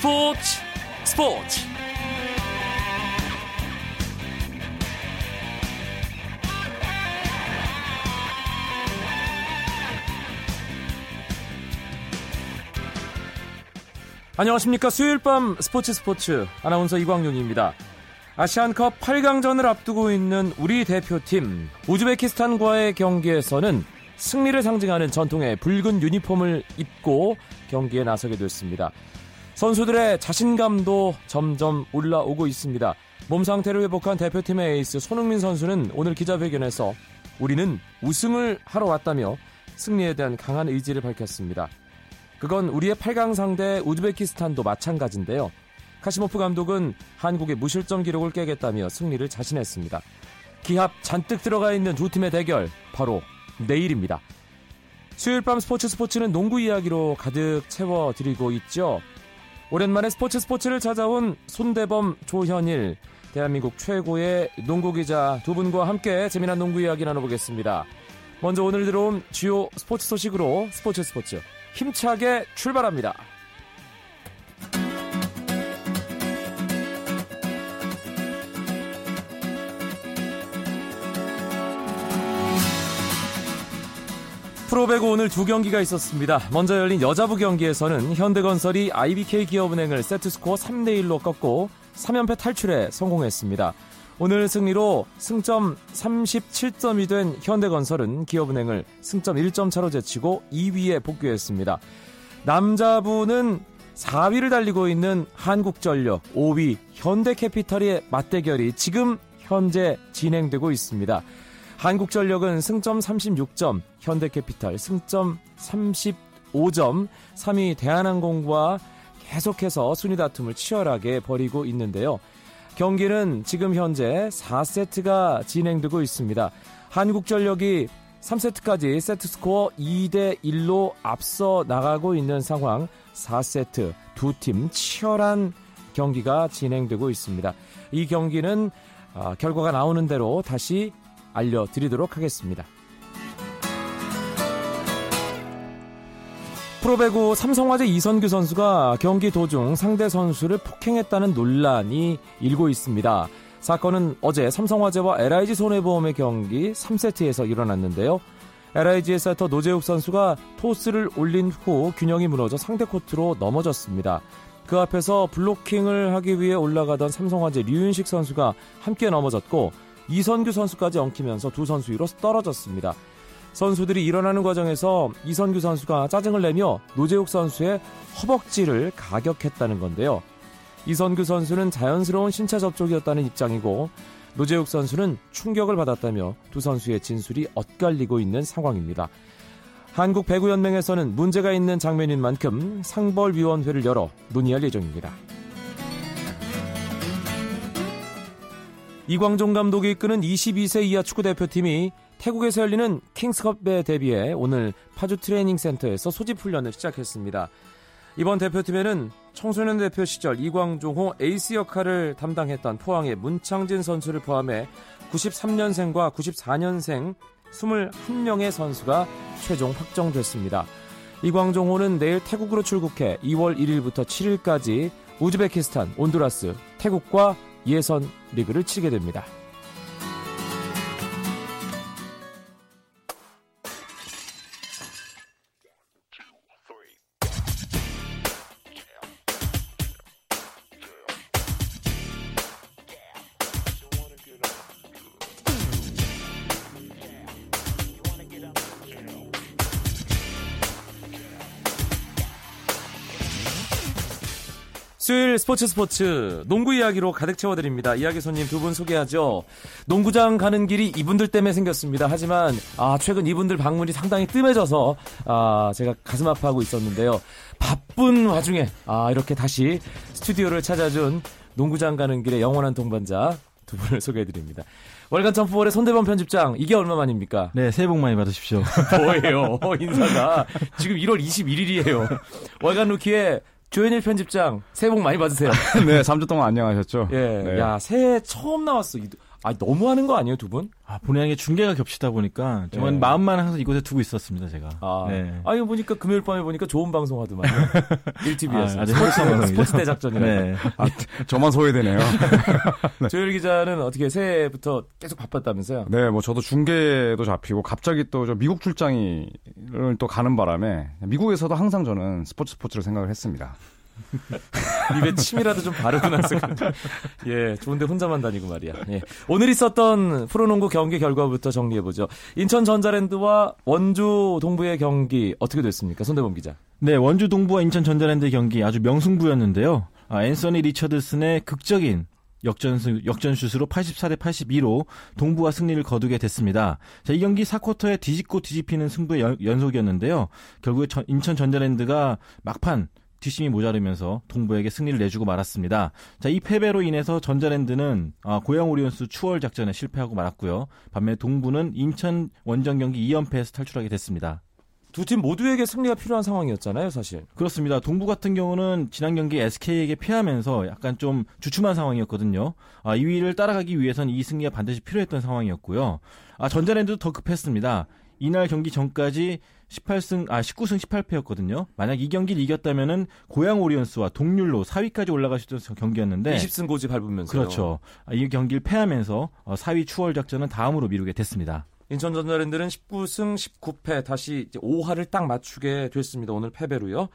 스포츠 스포츠. 안녕하십니까. 수요일 밤 스포츠 스포츠. 아나운서 이광용입니다. 아시안컵 8강전을 앞두고 있는 우리 대표팀 우즈베키스탄과의 경기에서는 승리를 상징하는 전통의 붉은 유니폼을 입고 경기에 나서게 됐습니다. 선수들의 자신감도 점점 올라오고 있습니다. 몸 상태를 회복한 대표팀의 에이스 손흥민 선수는 오늘 기자회견에서 우리는 우승을 하러 왔다며 승리에 대한 강한 의지를 밝혔습니다. 그건 우리의 8강 상대 우즈베키스탄도 마찬가지인데요. 카시모프 감독은 한국의 무실점 기록을 깨겠다며 승리를 자신했습니다. 기합 잔뜩 들어가 있는 두 팀의 대결 바로 내일입니다. 수요일 밤 스포츠 스포츠는 농구 이야기로 가득 채워드리고 있죠. 오랜만에 스포츠 스포츠를 찾아온 손대범 조현일 대한민국 최고의 농구 기자 두 분과 함께 재미난 농구 이야기 나눠보겠습니다. 먼저 오늘 들어온 주요 스포츠 소식으로 스포츠 스포츠 힘차게 출발합니다. 프로배구 오늘 두 경기가 있었습니다. 먼저 열린 여자부 경기에서는 현대건설이 IBK 기업은행을 세트스코어 3대1로 꺾고 3연패 탈출에 성공했습니다. 오늘 승리로 승점 37점이 된 현대건설은 기업은행을 승점 1점 차로 제치고 2위에 복귀했습니다. 남자부는 4위를 달리고 있는 한국전력, 5위 현대캐피털의 맞대결이 지금 현재 진행되고 있습니다. 한국전력은 승점 36점, 현대캐피탈 승점 35점, 3위 대한항공과 계속해서 순위 다툼을 치열하게 벌이고 있는데요. 경기는 지금 현재 4세트가 진행되고 있습니다. 한국전력이 3세트까지 세트 스코어 2대 1로 앞서 나가고 있는 상황 4세트 두 팀 치열한 경기가 진행되고 있습니다. 이 경기는 아, 결과가 나오는 대로 다시 알려드리도록 하겠습니다. 프로배구 삼성화재 이선규 선수가 경기 도중 상대 선수를 폭행했다는 논란이 일고 있습니다. 사건은 어제 삼성화재와 LIG 손해보험의 경기 3세트에서 일어났는데요. LIG의 세터 노재욱 선수가 토스를 올린 후 균형이 무너져 상대 코트로 넘어졌습니다. 그 앞에서 블로킹을 하기 위해 올라가던 삼성화재 류윤식 선수가 함께 넘어졌고 이선규 선수까지 엉키면서 두 선수 위로 떨어졌습니다. 선수들이 일어나는 과정에서 이선규 선수가 짜증을 내며 노재욱 선수의 허벅지를 가격했다는 건데요. 이선규 선수는 자연스러운 신체 접촉이었다는 입장이고 노재욱 선수는 충격을 받았다며 두 선수의 진술이 엇갈리고 있는 상황입니다. 한국 배구연맹에서는 문제가 있는 장면인 만큼 상벌위원회를 열어 논의할 예정입니다. 이광종 감독이 이끄는 22세 이하 축구 대표팀이 태국에서 열리는 킹스컵에 대비해 오늘 파주 트레이닝 센터에서 소집 훈련을 시작했습니다. 이번 대표팀에는 청소년 대표 시절 이광종호 에이스 역할을 담당했던 포항의 문창진 선수를 포함해 93년생과 94년생 21명의 선수가 최종 확정됐습니다. 이광종호는 내일 태국으로 출국해 2월 1일부터 7일까지 우즈베키스탄, 온두라스, 태국과 예선 리그를 치게 됩니다. 수요일 스포츠 스포츠 농구 이야기로 가득 채워드립니다. 이야기 손님 두 분 소개하죠. 농구장 가는 길이 이분들 때문에 생겼습니다. 하지만 아, 최근 이분들 방문이 상당히 뜸해져서 아, 제가 가슴 아파하고 있었는데요. 바쁜 와중에 아, 이렇게 다시 스튜디오를 찾아준 농구장 가는 길의 영원한 동반자 두 분을 소개해드립니다. 월간 점프볼의 손대범 편집장 이게 얼마 만입니까? 네, 새해 복 많이 받으십시오. 뭐예요? 인사가 지금 1월 21일이에요. 월간 루키의 조현일 편집장 새해 복 많이 받으세요. 네, 3주 동안 안녕하셨죠? 예, 네. 야 새해 처음 나왔어. 아 너무 하는 거 아니에요 두 분? 아 본의 아니게 중계가 겹치다 보니까 정말 네. 마음만 항상 이곳에 두고 있었습니다 제가. 아, 네. 아 이거 보니까 금요일 밤에 보니까 좋은 방송 하더만 1TV에서 아, 스포츠, 스포츠 대작전이라. 네. 아, 저만 소외되네요. 네. 조열 기자는 어떻게 새해부터 계속 바빴다면서요? 네, 뭐 저도 중계도 잡히고 갑자기 또 저 미국 출장을 또 가는 바람에 미국에서도 항상 저는 스포츠 스포츠를 생각을 했습니다. 입에 침이라도 좀 바르고 나서 예 좋은데 혼자만 다니고 말이야. 예. 오늘 있었던 프로농구 경기 결과부터 정리해 보죠. 인천 전자랜드와 원주 동부의 경기 어떻게 됐습니까, 손대범 기자? 네, 원주 동부와 인천 전자랜드 경기 아주 명승부였는데요. 아, 앤서니 리처드슨의 극적인 역전수, 역전슛으로 84대 82로 동부가 승리를 거두게 됐습니다. 자, 이 경기 4쿼터에 뒤집고 뒤집히는 승부의 연, 연속이었는데요. 결국에 인천 전자랜드가 막판 뒷심이 모자르면서 동부에게 승리를 내주고 말았습니다. 자, 이 패배로 인해서 전자랜드는 아, 고양 오리온스 추월 작전에 실패하고 말았고요. 반면 동부는 인천 원정 경기 2연패에서 탈출하게 됐습니다. 두 팀 모두에게 승리가 필요한 상황이었잖아요, 사실. 그렇습니다. 동부 같은 경우는 지난 경기 SK에게 패하면서 약간 좀 주춤한 상황이었거든요. 아, 2위를 따라가기 위해선 이 승리가 반드시 필요했던 상황이었고요. 아, 전자랜드도 더 급했습니다. 이날 경기 전까지 18승 아 19승 18패였거든요. 만약 이 경기를 이겼다면은 고양 오리온스와 동률로 4위까지 올라갈 수 있던 경기였는데 20승 고지 밟으면서 그렇죠. 아, 이 경기를 패하면서 4위 어, 추월 작전은 다음으로 미루게 됐습니다. 인천 전자랜드는 19승 19패 다시 5화를 딱 맞추게 됐습니다. 오늘 패배로요.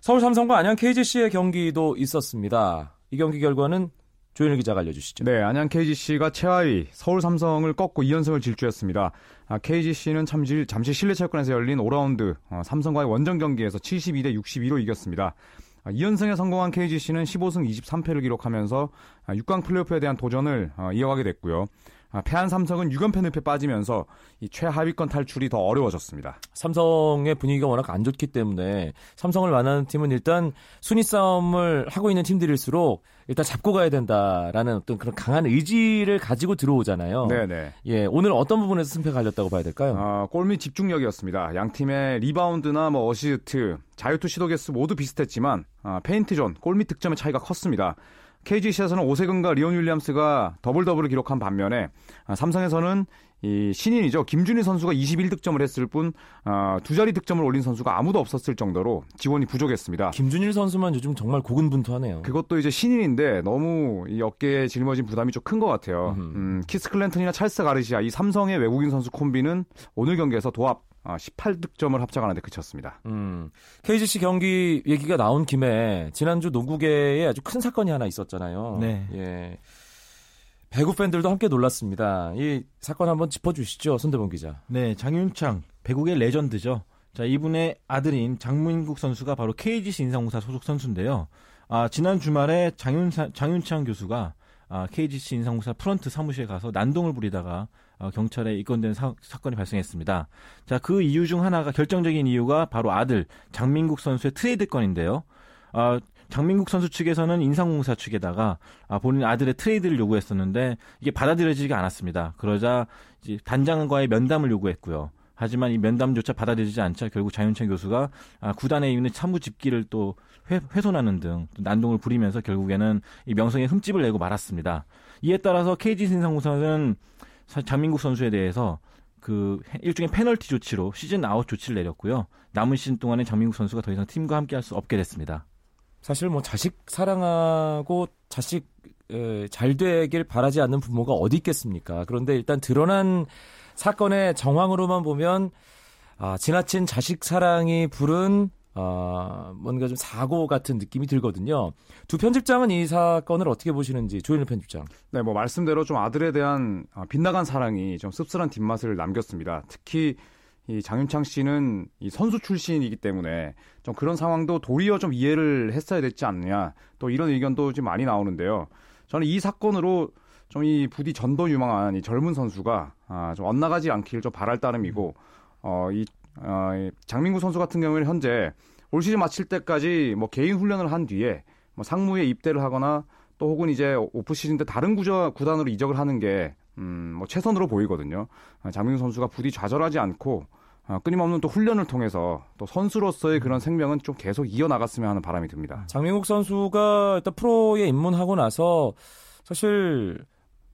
서울 삼성과 안양 KGC의 경기도 있었습니다. 이 경기 결과는 조현일 기자가 알려주시죠. 네, 안양 KGC가 최하위 서울 삼성을 꺾고 2연승을 질주했습니다. 아, KGC는 잠시, 잠시 실내 체육관에서 열린 5라운드 어, 삼성과의 원정 경기에서 72대 62로 이겼습니다. 아, 2연승에 성공한 KGC는 15승 23패를 기록하면서 6강 아, 플레이오프에 대한 도전을 어, 이어가게 됐고요. 아, 패한 삼성은 6연패 늪에 빠지면서 이 최하위권 탈출이 더 어려워졌습니다. 삼성의 분위기가 워낙 안 좋기 때문에 삼성을 만나는 팀은 일단 순위 싸움을 하고 있는 팀들일수록 일단 잡고 가야 된다라는 어떤 그런 강한 의지를 가지고 들어오잖아요. 네네. 예, 오늘 어떤 부분에서 승패가 갈렸다고 봐야 될까요? 아, 골밑 집중력이었습니다. 양 팀의 리바운드나 뭐 어시스트, 자유투 시도 개수 모두 비슷했지만 아, 페인트존, 골밑 득점의 차이가 컸습니다. KGC에서는 오세근과 리온 윌리엄스가 더블 더블을 기록한 반면에 아, 삼성에서는 이 신인이죠 김준일 선수가 21득점을 했을 뿐 어, 두 자리 득점을 올린 선수가 아무도 없었을 정도로 지원이 부족했습니다. 김준일 선수만 요즘 정말 고군분투하네요. 그것도 이제 신인인데 너무 이 어깨에 짊어진 부담이 좀 큰 것 같아요. 음, 키스 클랜턴이나 찰스 가르시아 이 삼성의 외국인 선수 콤비는 오늘 경기에서 도합 18득점을 아, 합작하는데 그쳤습니다. 음, KGC 경기 얘기가 나온 김에 지난주 농구계에 아주 큰 사건이 하나 있었잖아요. 네. 예. 배구 팬들도 함께 놀랐습니다. 이 사건 한번 짚어주시죠, 손대범 기자. 네, 장윤창 배구의 레전드죠. 자, 이분의 아들인 장민국 선수가 바로 KGC 인삼공사 소속 선수인데요. 아, 지난 주말에 장윤사, 장윤창 교수가 아, KGC 인삼공사 프런트 사무실에 가서 난동을 부리다가 어, 경찰에 입건된 사, 건이 발생했습니다. 자, 그 이유 중 하나가 결정적인 이유가 바로 아들 장민국 선수의 트레이드 건인데요. 어, 장민국 선수 측에서는 인삼공사 측에다가 아, 본인 아들의 트레이드를 요구했었는데 이게 받아들여지지가 않았습니다. 그러자 이제 단장과의 면담을 요구했고요. 하지만 이 면담조차 받아들이지 않자 결국 장윤창 교수가 아, 구단에 있는 사무 집기를 또 훼, 훼손하는 등 난동을 부리면서 결국에는 이 명성에 흠집을 내고 말았습니다. 이에 따라서 KGC 인삼공사는 장민국 선수에 대해서 그 일종의 페널티 조치로 시즌 아웃 조치를 내렸고요. 남은 시즌 동안에 장민국 선수가 더 이상 팀과 함께 할 수 없게 됐습니다. 사실 뭐 자식 사랑하고 자식 에, 잘 되길 바라지 않는 부모가 어디 있겠습니까? 그런데 일단 드러난 사건의 정황으로만 보면 아, 지나친 자식 사랑이 부른 어, 뭔가 좀 사고 같은 느낌이 들거든요. 두 편집장은 이 사건을 어떻게 보시는지 조현일 편집장. 네, 뭐 말씀대로 좀 아들에 대한 아, 빗나간 사랑이 좀 씁쓸한 뒷맛을 남겼습니다. 특히 이 장윤창 씨는 이 선수 출신이기 때문에 좀 그런 상황도 도리어 좀 이해를 했어야 됐지 않느냐 또 이런 의견도 좀 많이 나오는데요. 저는 이 사건으로 좀 이 부디 전도 유망한 이 젊은 선수가 아, 좀 엇나가지 않길 좀 바랄 따름이고 어, 이 어, 장민구 선수 같은 경우에는 현재 올 시즌 마칠 때까지 뭐 개인 훈련을 한 뒤에 뭐 상무에 입대를 하거나 또 혹은 이제 오프 시즌 때 다른 구조 구단으로 이적을 하는 게 음, 뭐 최선으로 보이거든요. 어, 장민구 선수가 부디 좌절하지 않고 어, 끊임없는 또 훈련을 통해서 또 선수로서의 그런 생명은 좀 계속 이어나갔으면 하는 바람이 듭니다. 장민국 선수가 일단 프로에 입문하고 나서 사실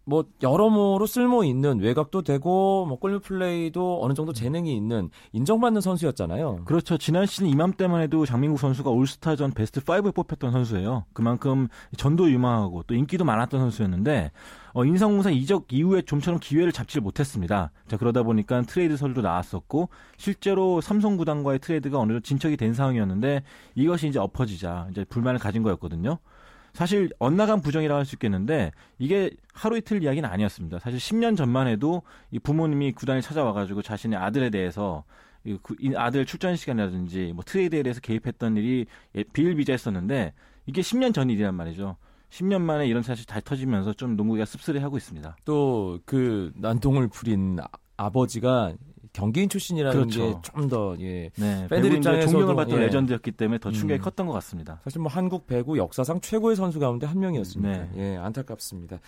뭐 여러모로 쓸모 있는 외곽도 되고 뭐 골밑 플레이도 어느 정도 재능이 있는 인정받는 선수였잖아요. 그렇죠. 지난 시즌 이맘때만 해도 장민국 선수가 올스타전 베스트 5에 뽑혔던 선수예요. 그만큼 전도 유망하고 또 인기도 많았던 선수였는데 어, 인삼공사 이적 이후에 좀처럼 기회를 잡지 못했습니다. 자 그러다 보니까 트레이드 설도 나왔었고 실제로 삼성 구단과의 트레이드가 어느 정도 진척이 된 상황이었는데 이것이 이제 엎어지자 이제 불만을 가진 거였거든요. 사실 엇나간 부정이라고 할 수 있겠는데 이게 하루 이틀 이야기는 아니었습니다. 사실 10년 전만 해도 이 부모님이 구단에 찾아와가지고 자신의 아들에 대해서 이 아들 출전 시간이라든지 뭐 트레이드에 대해서 개입했던 일이 예, 비일비재했었는데 이게 10년 전 일이란 말이죠. 10년 만에 이런 사실이 다 터지면서 좀 농구가 씁쓸해하고 있습니다. 또 그 난동을 부린 아, 버지가 경기인 출신이라는 그렇죠. 게좀 더 예. 네, 팬들 입장에서 존경을 받던 예. 레전드였기 때문에 더 충격이 음. 컸던 것 같습니다. 사실 뭐 한국 배구 역사상 최고의 선수 가운데 한 명이었습니다. 네. 예, 안타깝습니다.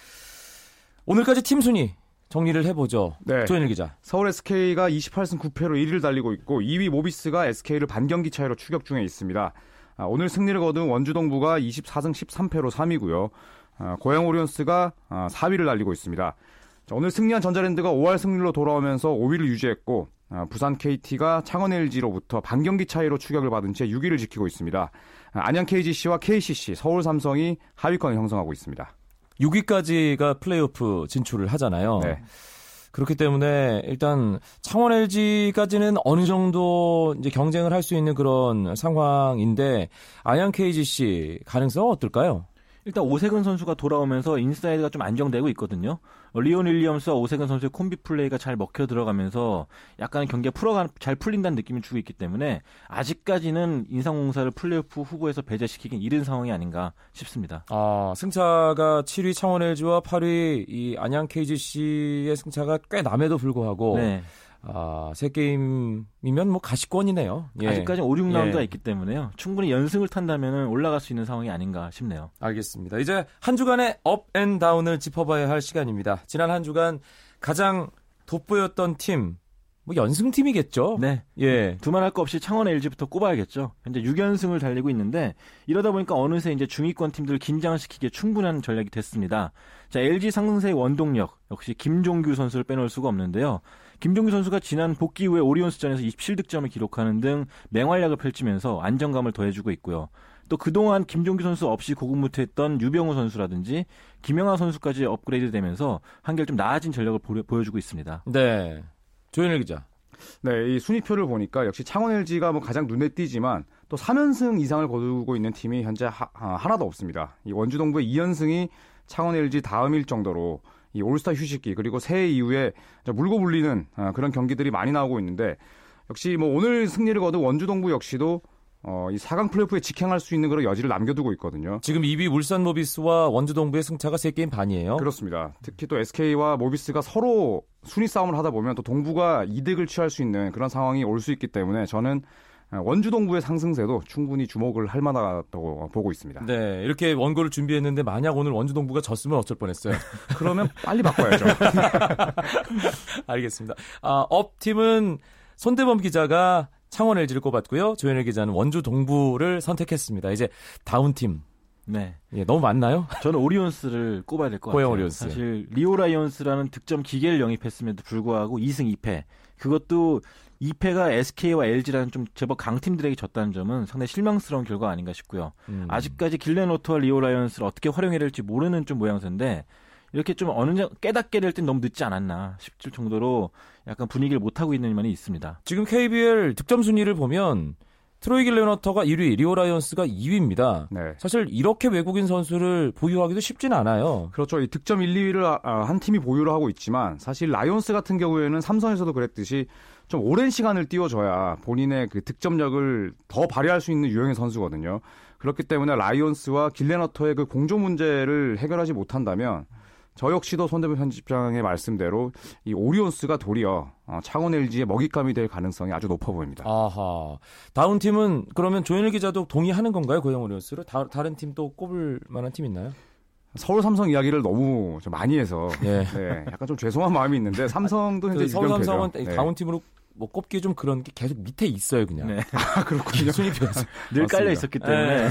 오늘까지 팀 순위 정리를 해보죠. 네. 조현일 기자. 서울 SK가 28승 9패로 1위를 달리고 있고 2위 모비스가 SK를 반경기 차이로 추격 중에 있습니다. 아, 오늘 승리를 거둔 원주동부가 24승 13패로 3위고요. 아, 고양 오리온스가 아, 4위를 달리고 있습니다. 자, 오늘 승리한 전자랜드가 5할 승리로 돌아오면서 5위를 유지했고 아, 부산 KT가 창원 LG로부터 반경기 차이로 추격을 받은 채 6위를 지키고 있습니다. 아, 안양 KGC와 KCC, 서울 삼성이 하위권을 형성하고 있습니다. 6위까지가 플레이오프 진출을 하잖아요. 네. 그렇기 때문에 일단 창원 LG까지는 어느 정도 이제 경쟁을 할 수 있는 그런 상황인데 안양 KGC 가능성은 어떨까요? 일단 오세근 선수가 돌아오면서 인사이드가 좀 안정되고 있거든요. 어, 리온 윌리엄스와 오세근 선수의 콤비 플레이가 잘 먹혀 들어가면서 약간 경기가 풀어가 잘 풀린다는 느낌을 주고 있기 때문에 아직까지는 인삼공사를 플레이오프 후보에서 배제시키긴 이른 상황이 아닌가 싶습니다. 아 승차가 7위 창원 LG와 8위 이 안양 KGC의 승차가 꽤 남에도 불구하고. 네. 아, 세 게임이면 뭐 가시권이네요. 예. 아직까지 5, 6라운드가 예. 있기 때문에요. 충분히 연승을 탄다면 올라갈 수 있는 상황이 아닌가 싶네요. 알겠습니다. 이제 한 주간의 업앤 다운을 짚어봐야 할 시간입니다. 지난 한 주간 가장 돋보였던 팀, 뭐 연승팀이겠죠. 네. 예. 두말할 거 없이 창원 LG부터 꼽아야겠죠. 현재 6연승을 달리고 있는데 이러다 보니까 어느새 이제 중위권 팀들을 긴장시키기에 충분한 전략이 됐습니다. 자, LG 상승세의 원동력 역시 김종규 선수를 빼놓을 수가 없는데요. 김종규 선수가 지난 복귀 후에 오리온스전에서 27득점을 기록하는 등 맹활약을 펼치면서 안정감을 더해주고 있고요. 또 그동안 김종규 선수 없이 고군무퇴했던 유병우 선수라든지 김영하 선수까지 업그레이드 되면서 한결 좀 나아진 전력을 보여 주고 있습니다. 네. 조현일 기자. 네, 이 순위표를 보니까 역시 창원 LG가 뭐 가장 눈에 띄지만 또 3연승 이상을 거두고 있는 팀이 현재 하, 아, 하나도 없습니다. 이 원주동부의 2연승이 창원 LG 다음일 정도로 이 올스타 휴식기 그리고 새해 이후에 물고 불리는 아, 그런 경기들이 많이 나오고 있는데 역시 뭐 오늘 승리를 거둔 원주동부 역시도 어, 이 4강 플레이오프에 직행할 수 있는 그런 여지를 남겨두고 있거든요. 지금 2위 울산 모비스와 원주동부의 승차가 3게임 반이에요. 그렇습니다. 특히 또 SK와 모비스가 서로 순위 싸움을 하다 보면 또 동부가 이득을 취할 수 있는 그런 상황이 올 수 있기 때문에 저는 원주동부의 상승세도 충분히 주목을 할 만하다고 보고 있습니다. 네, 이렇게 원고를 준비했는데 만약 오늘 원주동부가 졌으면 어쩔 뻔했어요. 그러면 빨리 바꿔야죠. 알겠습니다. 아, 업팀은 손대범 기자가 창원 LG를 꼽았고요. 조현일 기자는 원주 동부를 선택했습니다. 이제 다운팀. 네. 예, 너무 많나요? 저는 오리온스를 꼽아야 될 것 같아요. 오리온스. 사실 리오 라이온스라는 득점 기계를 영입했음에도 불구하고 2승 2패. 그것도 2패가 SK와 LG라는 좀 제법 강팀들에게 졌다는 점은 상당히 실망스러운 결과 아닌가 싶고요. 음. 아직까지 길렌워터와 리오 라이온스를 어떻게 활용해야 될지 모르는 좀 모양새인데 이렇게 좀 어느 정도 깨닫게 될 땐 너무 늦지 않았나 싶을 정도로 약간 분위기를 못 타고 있는 면이 있습니다. 지금 KBL 득점 순위를 보면 트로이 길렌워터가 1위, 리오 라이언스가 2위입니다. 네. 사실 이렇게 외국인 선수를 보유하기도 쉽지는 않아요. 그렇죠. 이 득점 1, 2위를 아, 아, 한 팀이 보유를 하고 있지만 사실 라이온스 같은 경우에는 삼성에서도 그랬듯이 좀 오랜 시간을 뛰어줘야 본인의 그 득점력을 더 발휘할 수 있는 유형의 선수거든요. 그렇기 때문에 라이온스와 길렌워터의 그 공존 문제를 해결하지 못한다면 저 역시도 손대범 편집장의 말씀대로 이 오리온스가 도리어 어, 창원 LG의 먹잇감이 될 가능성이 아주 높아 보입니다. 아하. 다운 팀은 그러면 조현일 기자도 동의하는 건가요? 고양 오리온스를 다, 른팀 또 꼽을 만한 팀 있나요? 서울 삼성 이야기를 너무 좀 많이 해서 예. 네, 약간 좀 죄송한 마음이 있는데 삼성도 현재 그 서울 삼성은 네. 다운 팀으로 뭐 꼽기 좀 그런 게 계속 밑에 있어요 그냥. 네. 아 그렇군요. 순위표에서 늘 깔려 있었기 때문에. 네.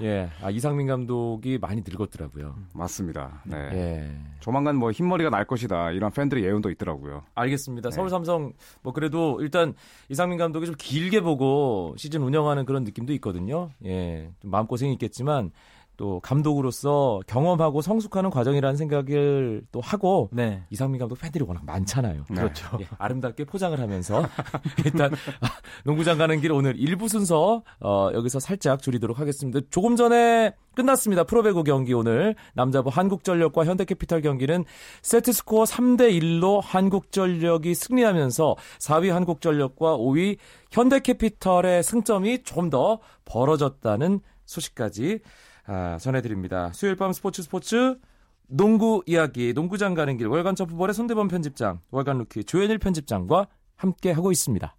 예, 아, 이상민 감독이 많이 늙었더라고요. 맞습니다. 네. 예. 조만간 뭐 흰머리가 날 것이다 이런 팬들의 예언도 있더라고요. 알겠습니다. 네. 서울 삼성 뭐 그래도 일단 이상민 감독이 좀 길게 보고 시즌 운영하는 그런 느낌도 있거든요. 예, 좀 마음 고생이 있겠지만 또 감독으로서 경험하고 성숙하는 과정이라는 생각을 또 하고 네. 이상민 감독 팬들이 워낙 많잖아요. 네. 그렇죠. 예, 아름답게 포장을 하면서 일단 아, 농구장 가는 길 오늘 1부 순서 어, 여기서 살짝 줄이도록 하겠습니다. 조금 전에 끝났습니다. 프로배구 경기 오늘 남자부 한국전력과 현대캐피탈 경기는 세트 스코어 3대 1로 한국전력이 승리하면서 4위 한국전력과 5위 현대캐피탈의 승점이 좀 더 벌어졌다는 소식까지 아, 전해드립니다. 수요일 밤 스포츠 스포츠 농구 이야기, 농구장 가는 길 월간 점프볼의 손대범 편집장, 월간 루키 조현일 편집장과 함께 하고 있습니다.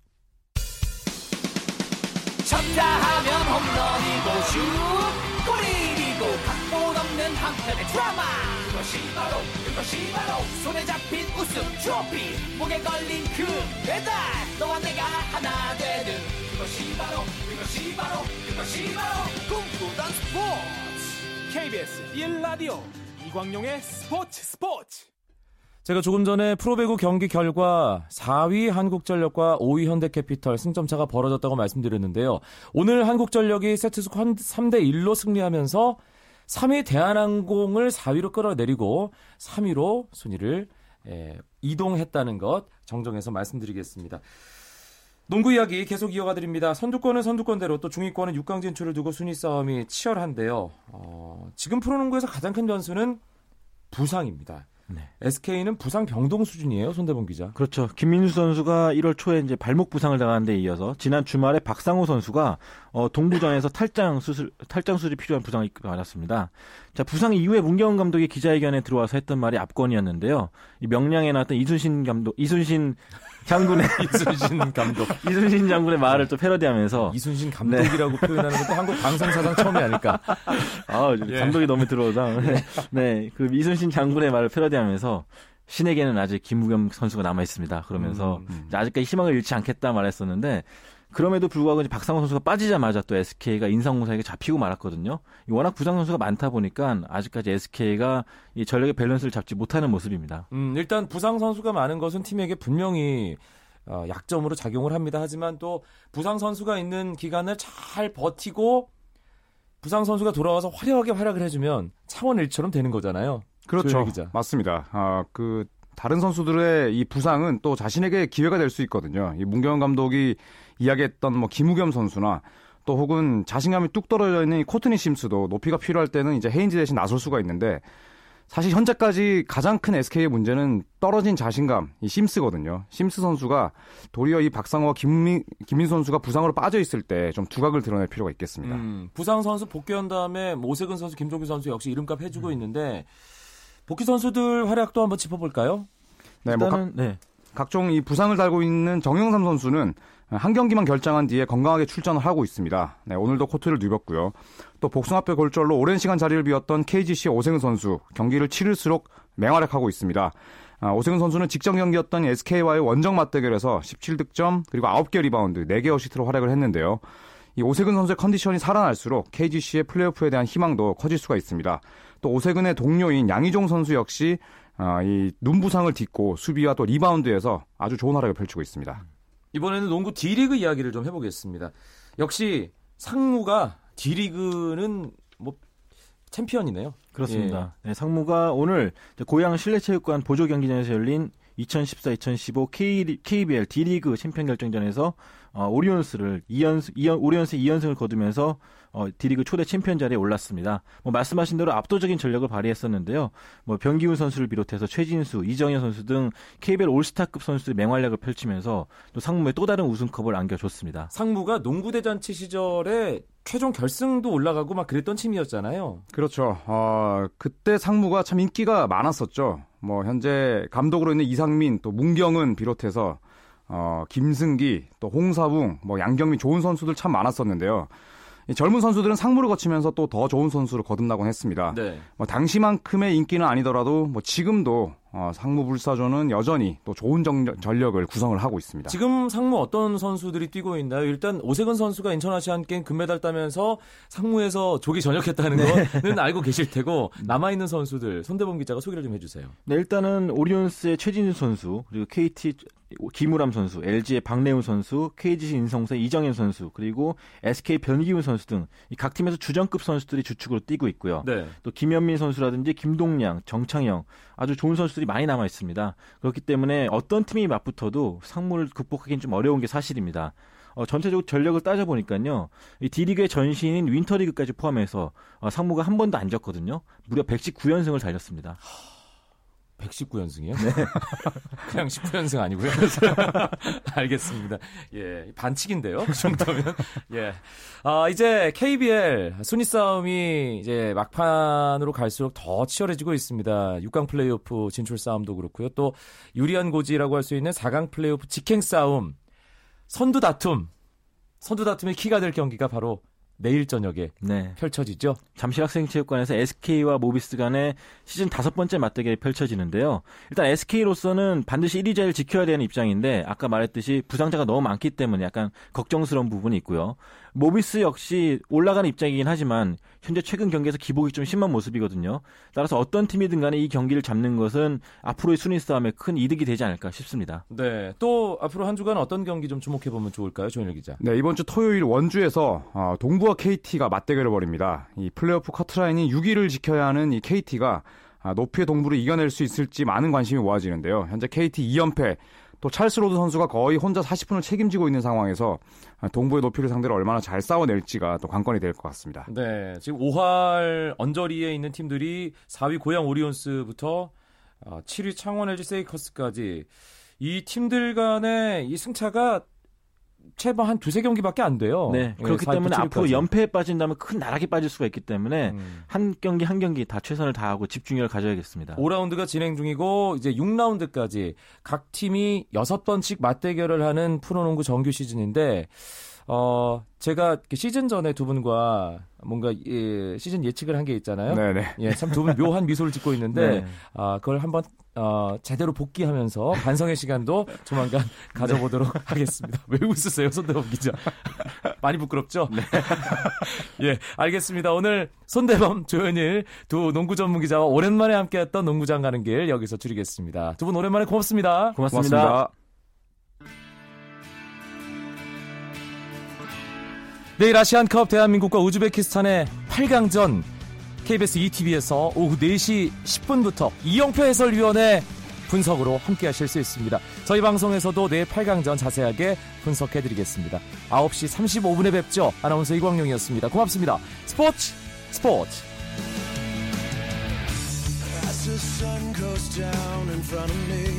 쳤다 하면 홈런이고 슛 골이고 각본 없는 한편의 드라마 그것이 바로 그것이 바로 손에 잡힌 우승 트로피 목에 걸린 그 배달 너와 내가 하나 되는 그것이 바로 그것이 바로 그것이 바로 꿈꾸던 스포츠 KBS 1라디오 이광용의 스포츠 스포츠 제가 조금 전에 프로배구 경기 결과 4위 한국전력과 5위 현대캐피털 승점차가 벌어졌다고 말씀드렸는데요. 오늘 한국전력이 세트스코 3대 1로 승리하면서 3위 대한항공을 4위로 끌어내리고 3위로 순위를 에, 이동했다는 것 정정해서 말씀드리겠습니다. 농구 이야기 계속 이어가 드립니다. 선두권은 선두권대로 또 중위권은 6강 진출을 두고 순위 싸움이 치열한데요. 어, 지금 프로농구에서 가장 큰 변수는 부상입니다. 네. SK는 부상 병동 수준이에요, 손대범 기자. 그렇죠. 김민수 선수가 1월 초에 이제 발목 부상을 당한 데 이어서 지난 주말에 박상호 선수가 어, 동부전에서 탈장 수술 탈장 수술이 필요한 부상을 맞았습니다. 자, 부상 이후에 문경원 감독이 기자회견에 들어와서 했던 말이 압권이었는데요. 이 명량에 나왔던 이순신 감독, 이순신 장군의 이순신 감독. 이순신 장군의 말을 또 패러디하면서 이순신 감독이라고 표현하는 것도 한국 방송 사상 처음이 아닐까. 아, 예. 감독이 너무 들어오다. 네, 그 이순신 장군의 말을 패러디하면서 신에게는 아직 김무겸 선수가 남아 있습니다. 그러면서 음. 이제 아직까지 희망을 잃지 않겠다 말했었는데 그럼에도 불구하고 이제 박상호 선수가 빠지자마자 또 SK가 인상공사에게 잡히고 말았거든요. 이 워낙 부상 선수가 많다 보니까 아직까지 SK가 이 전력의 밸런스를 잡지 못하는 모습입니다. 음, 일단 부상 선수가 많은 것은 팀에게 분명히 어, 약점으로 작용을 합니다. 하지만 또 부상 선수가 있는 기간을 잘 버티고 부상 선수가 돌아와서 화려하게 활약을 해주면 차원 일처럼 되는 거잖아요. 그렇죠. 맞습니다. 아, 그 다른 선수들의 이 부상은 또 자신에게 기회가 될 수 있거든요. 이 문경원 감독이 이야기했던 뭐 김우겸 선수나 또 혹은 자신감이 뚝 떨어져 있는 이 코트니 심스도 높이가 필요할 때는 이제 헤인즈 대신 나설 수가 있는데 사실 현재까지 가장 큰 SK의 문제는 떨어진 자신감, 이 심스거든요. 심스 선수가 도리어 이 박상호와 김민, 김민 선수가 부상으로 빠져 있을 때 좀 두각을 드러낼 필요가 있겠습니다. 음, 부상 선수 복귀한 다음에 뭐 오세근 선수, 김종규 선수 역시 이름값 해주고 있는데 복귀 선수들 활약도 한번 짚어볼까요? 네, 뭐 각, 일단은 네. 각종 이 부상을 달고 있는 정영삼 선수는 한 경기만 결장한 뒤에 건강하게 출전을 하고 있습니다. 네, 오늘도 코트를 누볐고요. 또 복숭아뼈 골절로 오랜 시간 자리를 비웠던 KGC의 오세근 선수 경기를 치를수록 맹활약하고 있습니다. 아, 오세근 선수는 직전 경기였던 SK와의 원정 맞대결에서 17득점 그리고 9개 리바운드 4개 어시스트로 활약을 했는데요. 이 오세근 선수의 컨디션이 살아날수록 KGC의 플레이오프에 대한 희망도 커질 수가 있습니다. 또 오세근의 동료인 양희종 선수 역시 아, 이 눈부상을 딛고 수비와 또 리바운드에서 아주 좋은 활약을 펼치고 있습니다. 이번에는 농구 D리그 이야기를 좀 해보겠습니다. 역시 상무가 D리그는 뭐 챔피언이네요. 그렇습니다. 네, 상무가 오늘 고양 실내체육관 보조 경기장에서 열린 2014-2015 K, KBL D리그 챔피언 결정전에서 어, 오리온스를 2연, 2연, 오리온스 2연승을 거두면서 어, D리그 초대 챔피언 자리에 올랐습니다. 뭐 말씀하신 대로 압도적인 전력을 발휘했었는데요. 뭐 변기훈 선수를 비롯해서 최진수, 이정현 선수 등 KBL 올스타급 선수들이 맹활약을 펼치면서 또 상무에 또 다른 우승컵을 안겨줬습니다. 상무가 농구 대잔치 시절에 최종 결승도 올라가고 막 그랬던 팀이었잖아요. 그렇죠. 어, 그때 상무가 참 인기가 많았었죠. 뭐 현재 감독으로 있는 이상민 또 문경은 비롯해서 어, 김승기 또 홍사붕 뭐 양경민 좋은 선수들 참 많았었는데요. 이 젊은 선수들은 상무를 거치면서 또 더 좋은 선수를 거듭나곤 했습니다. 네. 뭐 당시만큼의 인기는 아니더라도 뭐 지금도 어, 상무 불사조는 여전히 또 좋은 정- 전력 을 구성을 하고 있습니다. 지금 상무 어떤 선수들이 뛰고 있나요? 일단 오세근 선수가 인천 아시안 게임 금메달 따면서 상무에서 조기 전역했다는 거는 알고 계실 테고 남아 있는 선수들 손대범 기자가 소개를 좀 해주세요. 네, 일단은 오리온스의 최진수 선수, 그리고 KT 김우람 선수, LG의 박래훈 선수, KGC 인성사의 이정현 선수, 그리고 SK 변기훈 선수 등 각 팀에서 주전급 선수들이 주축으로 뛰고 있고요. 네. 또 김현민 선수라든지 김동량, 정창영 아주 좋은 선수들이 많이 남아 있습니다. 그렇기 때문에 어떤 팀이 맞붙어도 상무를 극복하기는 좀 어려운 게 사실입니다. 어, 전체적으로 전력을 따져보니까요. 이 D리그의 전신인 윈터리그까지 포함해서 어, 상무가 한 번도 안 졌거든요. 무려 119연승을 달렸습니다. 119연승이요? 그냥 19연승 아니고요. 알겠습니다. 예, 반칙인데요. 그 정도면. 예. 아, 이제 KBL 순위 싸움이 이제 막판으로 갈수록 더 치열해지고 있습니다. 6강 플레이오프 진출 싸움도 그렇고요. 또 유리한 고지라고 할 수 있는 4강 플레이오프 직행 싸움, 선두 다툼, 선두 다툼의 키가 될 경기가 바로 내일 저녁에 네. 펼쳐지죠. 잠실학생체육관에서 SK와 모비스 간의 시즌 다섯 번째 맞대결이 펼쳐지는데요. 일단 SK로서는 반드시 1위 자리를 지켜야 되는 입장인데 아까 말했듯이 부상자가 너무 많기 때문에 약간 걱정스러운 부분이 있고요. 모비스 역시 올라가는 입장이긴 하지만 현재 최근 경기에서 기복이 좀 심한 모습이거든요. 따라서 어떤 팀이든 간에 이 경기를 잡는 것은 앞으로의 순위 싸움에 큰 이득이 되지 않을까 싶습니다. 네. 또 앞으로 한 주간 어떤 경기 좀 주목해 보면 좋을까요, 조현일 기자? 네, 이번 주 토요일 원주에서 어, 동부 와 KT가 맞대결을 벌입니다. 이 플레이오프 커트라인이 6위를 지켜야 하는 이 KT가 아, 높이의 동부를 이겨낼 수 있을지 많은 관심이 모아지는데요. 현재 KT 2연패, 또 찰스 로드 선수가 거의 혼자 40분을 책임지고 있는 상황에서 아, 동부의 높이를 상대로 얼마나 잘 싸워낼지가 또 관건이 될 것 같습니다. 네, 지금 5할 언저리에 있는 팀들이 4위 고양 오리온스부터 7위 창원 LG 세이커스까지 이 팀들 간의 이 승차가 최소 한 두세 경기밖에 안 돼요. 네. 예, 그렇기 4위부터 때문에 7위까지. 앞으로 연패에 빠진다면 큰 나락에 빠질 수가 있기 때문에 음. 한 경기 한 경기 다 최선을 다하고 집중력을 가져야겠습니다. 5라운드가 진행 중이고 이제 6라운드까지 각 팀이 6번씩 맞대결을 하는 프로농구 정규 시즌인데 어 제가 그 시즌 전에 두 분과 뭔가 예, 시즌 예측을 한 게 있잖아요. 네네. 예, 참 두 분 묘한 미소를 짓고 있는데 네. 아, 그걸 한번 어, 제대로 복귀하면서 반성의 시간도 조만간 가져보도록 하겠습니다. 왜 웃으세요, 손대범 기자? 많이 부끄럽죠? 예, 알겠습니다. 오늘 손대범, 조현일 두 농구 전문 기자와 오랜만에 함께했던 농구장 가는 길 여기서 줄이겠습니다. 두 분 오랜만에 고맙습니다. 고맙습니다. 고맙습니다. 내일 아시안컵 대한민국과 우즈베키스탄의 8강전 KBS ETV에서 오후 4시 10분부터 이영표 해설위원의 분석으로 함께 하실 수 있습니다. 저희 방송에서도 내일 8강전 자세하게 분석해 드리겠습니다. 9시 35분에 뵙죠. 아나운서 이광용이었습니다. 고맙습니다. 스포츠 스포츠 As the sun goes down in front of me